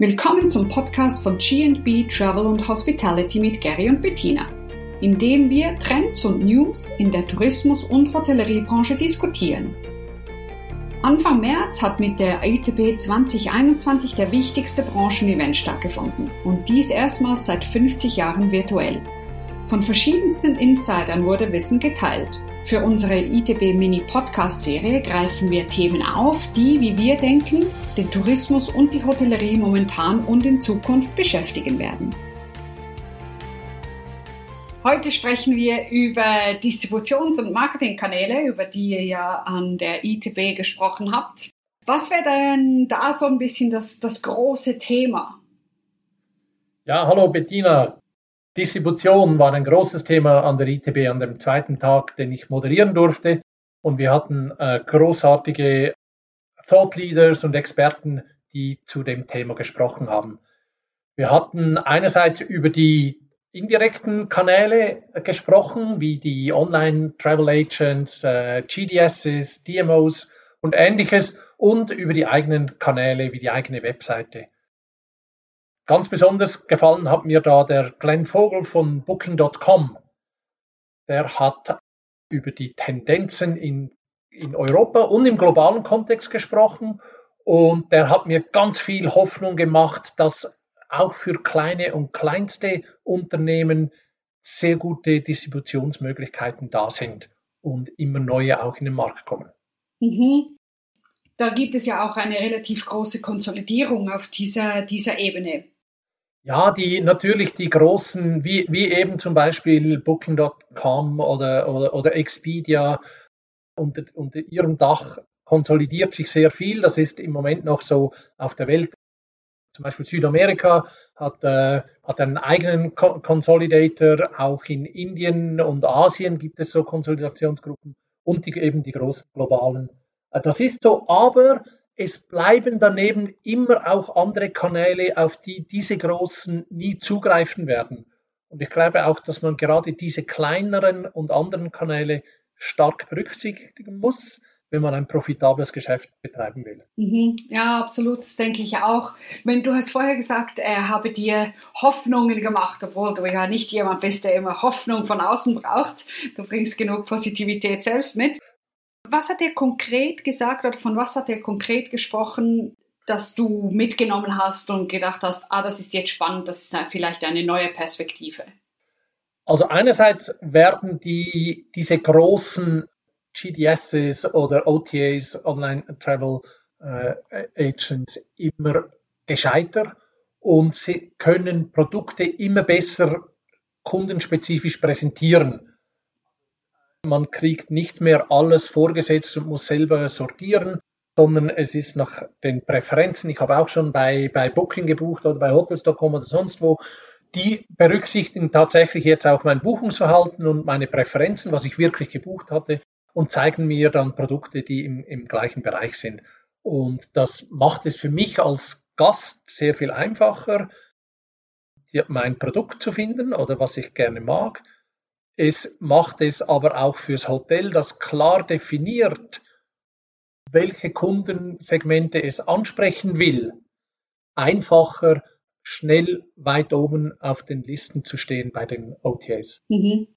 Willkommen zum Podcast von G&B Travel und Hospitality mit Gary und Bettina, in dem wir Trends und News in der Tourismus- und Hotelleriebranche diskutieren. Anfang März hat mit der ITB 2021 der wichtigste Branchenevent stattgefunden und dies erstmals seit 50 Jahren virtuell. Von verschiedensten Insidern wurde Wissen geteilt für unsere ITB Mini Podcast Serie greifen wir Themen auf, die, wie wir denken, den Tourismus und die Hotellerie momentan und in Zukunft beschäftigen werden. Heute sprechen wir über Distributions- und Marketingkanäle, über die ihr ja an der ITB gesprochen habt. Was wäre denn da so ein bisschen das, das große Thema? Ja, hallo Bettina. Distribution war ein großes Thema an der ITB an dem zweiten Tag, den ich moderieren durfte. Und wir hatten äh, großartige Thought Leaders und Experten, die zu dem Thema gesprochen haben. Wir hatten einerseits über die indirekten Kanäle gesprochen, wie die Online Travel Agents, äh, GDSs, DMOs und ähnliches und über die eigenen Kanäle wie die eigene Webseite. Ganz besonders gefallen hat mir da der Glenn Vogel von Booking.com. Der hat über die Tendenzen in, in Europa und im globalen Kontext gesprochen und der hat mir ganz viel Hoffnung gemacht, dass auch für kleine und kleinste Unternehmen sehr gute Distributionsmöglichkeiten da sind und immer neue auch in den Markt kommen. Mhm. Da gibt es ja auch eine relativ große Konsolidierung auf dieser, dieser Ebene. Ja, die natürlich die großen, wie, wie eben zum Beispiel Booking.com oder, oder, oder Expedia unter, unter ihrem Dach konsolidiert sich sehr viel. Das ist im Moment noch so auf der Welt. Zum Beispiel Südamerika hat, äh, hat einen eigenen Consolidator. Auch in Indien und Asien gibt es so Konsolidationsgruppen und die, eben die großen globalen. Äh, das ist so, aber es bleiben daneben immer auch andere Kanäle, auf die diese Großen nie zugreifen werden. Und ich glaube auch, dass man gerade diese kleineren und anderen Kanäle stark berücksichtigen muss, wenn man ein profitables Geschäft betreiben will. Mhm. Ja, absolut, das denke ich auch. Wenn du hast vorher gesagt, er habe dir Hoffnungen gemacht, obwohl du ja nicht jemand bist, der immer Hoffnung von außen braucht. Du bringst genug Positivität selbst mit. Was hat er konkret gesagt oder von was hat er konkret gesprochen, dass du mitgenommen hast und gedacht hast, ah, das ist jetzt spannend, das ist vielleicht eine neue Perspektive? Also einerseits werden die, diese großen GDSs oder OTAs, Online Travel äh, Agents, immer gescheiter und sie können Produkte immer besser kundenspezifisch präsentieren. Man kriegt nicht mehr alles vorgesetzt und muss selber sortieren, sondern es ist nach den Präferenzen. Ich habe auch schon bei, bei Booking gebucht oder bei Hotels.com oder sonst wo. Die berücksichtigen tatsächlich jetzt auch mein Buchungsverhalten und meine Präferenzen, was ich wirklich gebucht hatte und zeigen mir dann Produkte, die im, im gleichen Bereich sind. Und das macht es für mich als Gast sehr viel einfacher, mein Produkt zu finden oder was ich gerne mag es macht es aber auch fürs Hotel, das klar definiert, welche Kundensegmente es ansprechen will, einfacher, schnell weit oben auf den Listen zu stehen bei den OTAs. Mhm.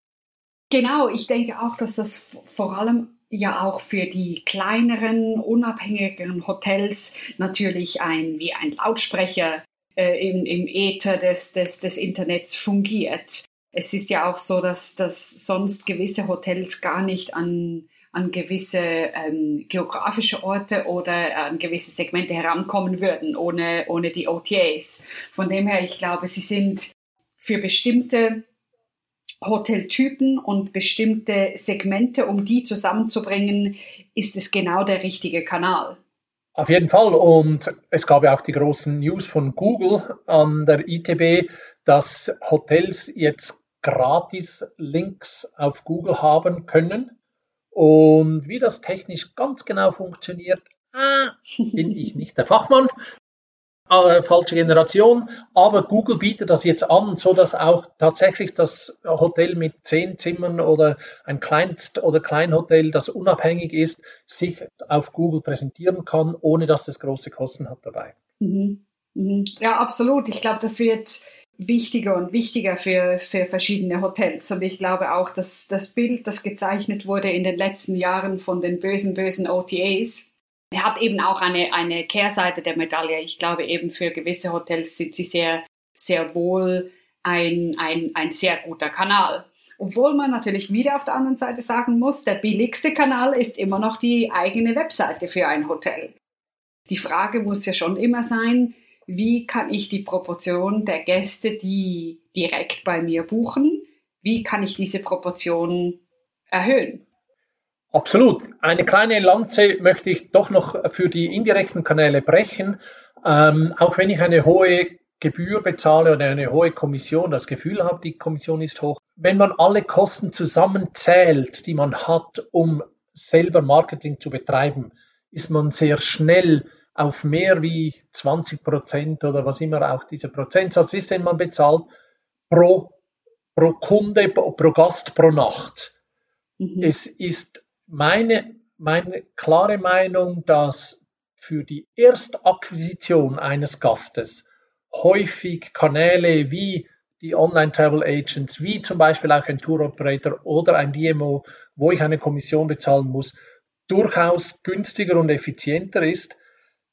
Genau, ich denke auch, dass das vor allem ja auch für die kleineren, unabhängigeren Hotels natürlich ein, wie ein Lautsprecher äh, im, im Äther des, des, des Internets fungiert es ist ja auch so, dass, dass sonst gewisse Hotels gar nicht an, an gewisse ähm, geografische Orte oder an gewisse Segmente herankommen würden ohne, ohne die OTAs. Von dem her, ich glaube, sie sind für bestimmte Hoteltypen und bestimmte Segmente, um die zusammenzubringen, ist es genau der richtige Kanal. Auf jeden Fall. Und es gab ja auch die großen News von Google an der ITB, dass Hotels jetzt gratis Links auf Google haben können. Und wie das technisch ganz genau funktioniert, ah, bin ich nicht der Fachmann. Äh, falsche Generation, aber Google bietet das jetzt an, so dass auch tatsächlich das Hotel mit zehn Zimmern oder ein Kleinst- oder Kleinhotel, das unabhängig ist, sich auf Google präsentieren kann, ohne dass es große Kosten hat dabei. Mhm. Mhm. Ja, absolut. Ich glaube, das wird wichtiger und wichtiger für, für verschiedene Hotels. Und ich glaube auch, dass das Bild, das gezeichnet wurde in den letzten Jahren von den bösen, bösen OTAs, hat eben auch eine, eine Kehrseite der Medaille. Ich glaube eben für gewisse Hotels sind sie sehr, sehr wohl ein, ein, ein sehr guter Kanal. Obwohl man natürlich wieder auf der anderen Seite sagen muss, der billigste Kanal ist immer noch die eigene Webseite für ein Hotel. Die Frage muss ja schon immer sein, wie kann ich die Proportion der Gäste, die direkt bei mir buchen, wie kann ich diese Proportion erhöhen? Absolut. Eine kleine Lanze möchte ich doch noch für die indirekten Kanäle brechen. Ähm, auch wenn ich eine hohe Gebühr bezahle oder eine hohe Kommission, das Gefühl habe, die Kommission ist hoch. Wenn man alle Kosten zusammenzählt, die man hat, um selber Marketing zu betreiben, ist man sehr schnell auf mehr wie 20 Prozent oder was immer auch dieser Prozentsatz ist, den man bezahlt, pro, pro Kunde, pro Gast, pro Nacht. Mhm. Es ist meine, meine klare Meinung, dass für die Erstakquisition eines Gastes häufig Kanäle wie die Online-Travel Agents, wie zum Beispiel auch ein Tour Operator oder ein DMO, wo ich eine Kommission bezahlen muss, durchaus günstiger und effizienter ist.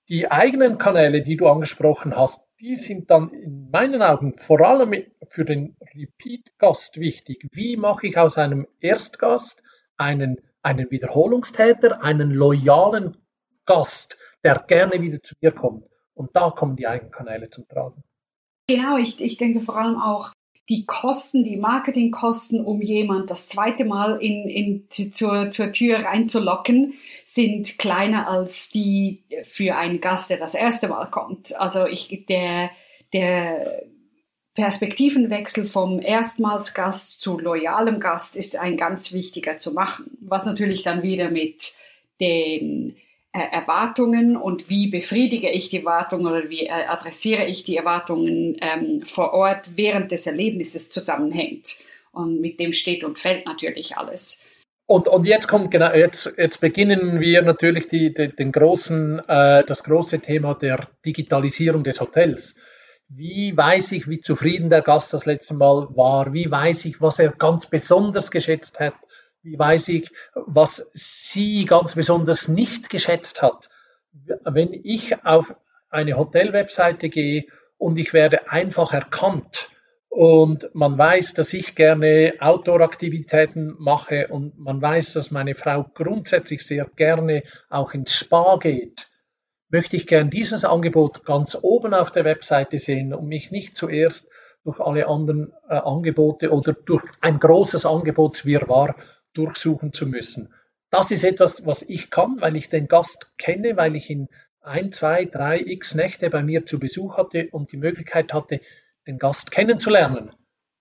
Die eigenen Kanäle, die du angesprochen hast, die sind dann in meinen Augen vor allem für den Repeat-Gast wichtig. Wie mache ich aus einem Erstgast einen, einen Wiederholungstäter, einen loyalen Gast, der gerne wieder zu mir kommt? Und da kommen die eigenen Kanäle zum Tragen. Genau, ich, ich denke vor allem auch die Kosten, die Marketingkosten, um jemand das zweite Mal in, in, zur, zur Tür reinzulocken, sind kleiner als die für einen Gast, der das erste Mal kommt. Also ich, der, der Perspektivenwechsel vom Erstmalsgast zu loyalem Gast ist ein ganz wichtiger zu machen, was natürlich dann wieder mit den Erwartungen und wie befriedige ich die Erwartungen oder wie äh, adressiere ich die Erwartungen ähm, vor Ort während des Erlebnisses zusammenhängt. Und mit dem steht und fällt natürlich alles. Und, und jetzt kommt genau, jetzt, jetzt beginnen wir natürlich die, die, den großen, äh, das große Thema der Digitalisierung des Hotels. Wie weiß ich, wie zufrieden der Gast das letzte Mal war? Wie weiß ich, was er ganz besonders geschätzt hat? Wie weiß ich, was sie ganz besonders nicht geschätzt hat. Wenn ich auf eine Hotelwebseite gehe und ich werde einfach erkannt und man weiß, dass ich gerne Outdoor-Aktivitäten mache und man weiß, dass meine Frau grundsätzlich sehr gerne auch ins Spa geht, möchte ich gern dieses Angebot ganz oben auf der Webseite sehen und mich nicht zuerst durch alle anderen äh, Angebote oder durch ein großes Angebotswirrwarr durchsuchen zu müssen. Das ist etwas, was ich kann, weil ich den Gast kenne, weil ich ihn ein, zwei, drei, x Nächte bei mir zu Besuch hatte und die Möglichkeit hatte, den Gast kennenzulernen.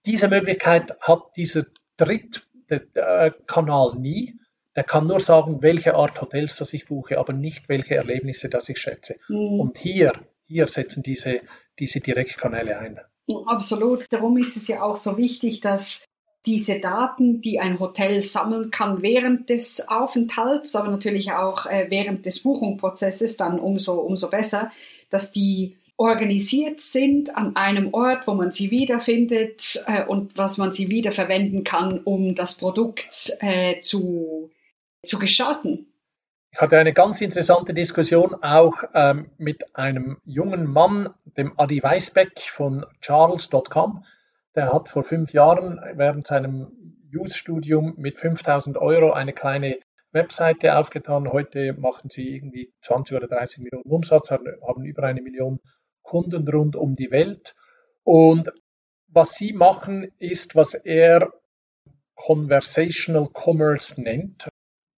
Diese Möglichkeit hat dieser Drittkanal nie. Der kann nur sagen, welche Art Hotels das ich buche, aber nicht welche Erlebnisse das ich schätze. Mhm. Und hier, hier setzen diese, diese Direktkanäle ein. Absolut. Darum ist es ja auch so wichtig, dass diese Daten, die ein Hotel sammeln kann während des Aufenthalts, aber natürlich auch äh, während des Buchungsprozesses, dann umso, umso besser, dass die organisiert sind an einem Ort, wo man sie wiederfindet äh, und was man sie wiederverwenden kann, um das Produkt äh, zu, zu gestalten. Ich hatte eine ganz interessante Diskussion auch ähm, mit einem jungen Mann, dem Adi Weisbeck von Charles.com der hat vor fünf Jahren während seinem Youth-Studium mit 5000 Euro eine kleine Webseite aufgetan. Heute machen sie irgendwie 20 oder 30 Millionen Umsatz, haben, haben über eine Million Kunden rund um die Welt. Und was sie machen, ist, was er Conversational Commerce nennt.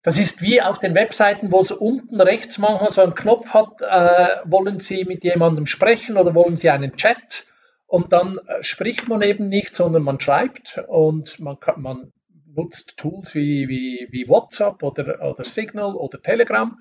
Das ist wie auf den Webseiten, wo es unten rechts manchmal so einen Knopf hat, äh, wollen Sie mit jemandem sprechen oder wollen Sie einen Chat? Und dann äh, spricht man eben nicht, sondern man schreibt und man, kann, man nutzt Tools wie, wie, wie WhatsApp oder, oder Signal oder Telegram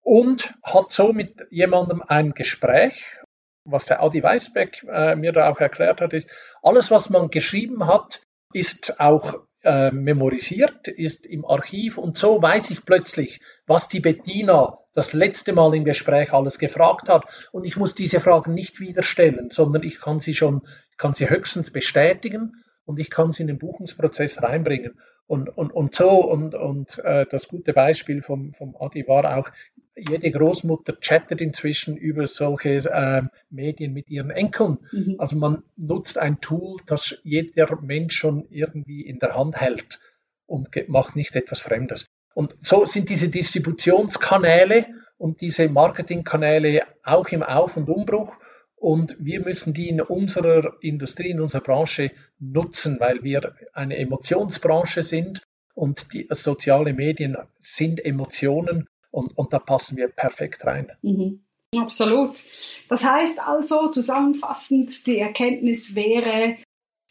und hat so mit jemandem ein Gespräch. Was der Adi Weisbeck äh, mir da auch erklärt hat, ist, alles, was man geschrieben hat, ist auch äh, memorisiert, ist im Archiv und so weiß ich plötzlich, was die Bettina das letzte Mal im Gespräch alles gefragt hat. Und ich muss diese Fragen nicht wieder stellen, sondern ich kann sie schon, kann sie höchstens bestätigen und ich kann sie in den Buchungsprozess reinbringen. Und, und, und so, und, und äh, das gute Beispiel vom, vom Adi war auch, jede Großmutter chattet inzwischen über solche äh, Medien mit ihren Enkeln. Mhm. Also man nutzt ein Tool, das jeder Mensch schon irgendwie in der Hand hält und macht nicht etwas Fremdes. Und so sind diese Distributionskanäle und diese Marketingkanäle auch im Auf- und Umbruch. Und wir müssen die in unserer Industrie, in unserer Branche nutzen, weil wir eine Emotionsbranche sind und die soziale Medien sind Emotionen und, und da passen wir perfekt rein. Mhm. Absolut. Das heißt also zusammenfassend, die Erkenntnis wäre,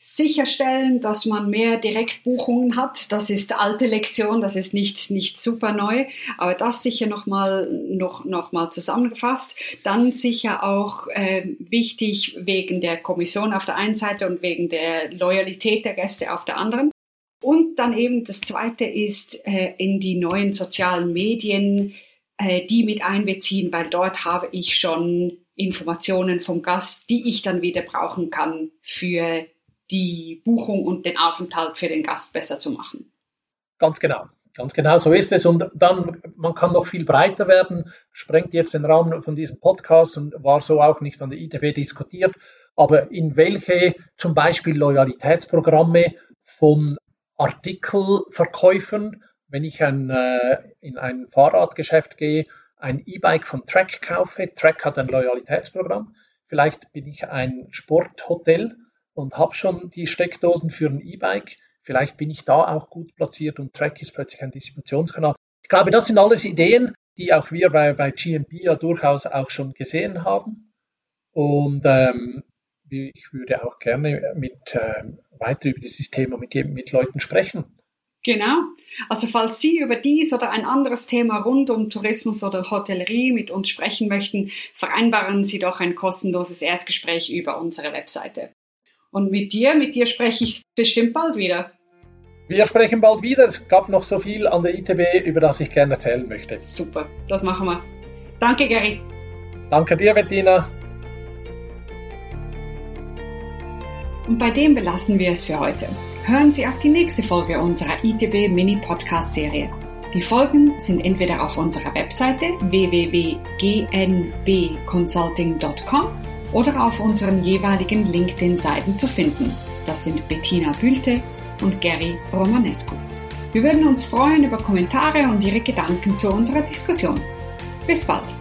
sicherstellen, dass man mehr Direktbuchungen hat. Das ist alte Lektion, das ist nicht, nicht super neu, aber das sicher nochmal noch, noch mal zusammengefasst. Dann sicher auch äh, wichtig wegen der Kommission auf der einen Seite und wegen der Loyalität der Gäste auf der anderen. Und dann eben das Zweite ist äh, in die neuen sozialen Medien, äh, die mit einbeziehen, weil dort habe ich schon Informationen vom Gast, die ich dann wieder brauchen kann für die Buchung und den Aufenthalt für den Gast besser zu machen. Ganz genau. Ganz genau so ist es. Und dann, man kann noch viel breiter werden, sprengt jetzt den Rahmen von diesem Podcast und war so auch nicht an der ITB diskutiert. Aber in welche zum Beispiel Loyalitätsprogramme von Artikelverkäufern, wenn ich ein, äh, in ein Fahrradgeschäft gehe, ein E-Bike von Track kaufe, Track hat ein Loyalitätsprogramm, vielleicht bin ich ein Sporthotel und habe schon die Steckdosen für ein E-Bike. Vielleicht bin ich da auch gut platziert und Track ist plötzlich ein Distributionskanal. Ich glaube, das sind alles Ideen, die auch wir bei, bei GMP ja durchaus auch schon gesehen haben. Und ähm, ich würde auch gerne mit, äh, weiter über dieses Thema mit, mit Leuten sprechen. Genau. Also falls Sie über dies oder ein anderes Thema rund um Tourismus oder Hotellerie mit uns sprechen möchten, vereinbaren Sie doch ein kostenloses Erstgespräch über unsere Webseite. Und mit dir, mit dir spreche ich bestimmt bald wieder. Wir sprechen bald wieder. Es gab noch so viel an der ITB, über das ich gerne erzählen möchte. Super, das machen wir. Danke, Gary. Danke dir, Bettina. Und bei dem belassen wir es für heute. Hören Sie auch die nächste Folge unserer ITB Mini Podcast Serie. Die Folgen sind entweder auf unserer Webseite www.gnbconsulting.com oder auf unseren jeweiligen LinkedIn-Seiten zu finden. Das sind Bettina Bülte und Gary Romanescu. Wir würden uns freuen über Kommentare und Ihre Gedanken zu unserer Diskussion. Bis bald!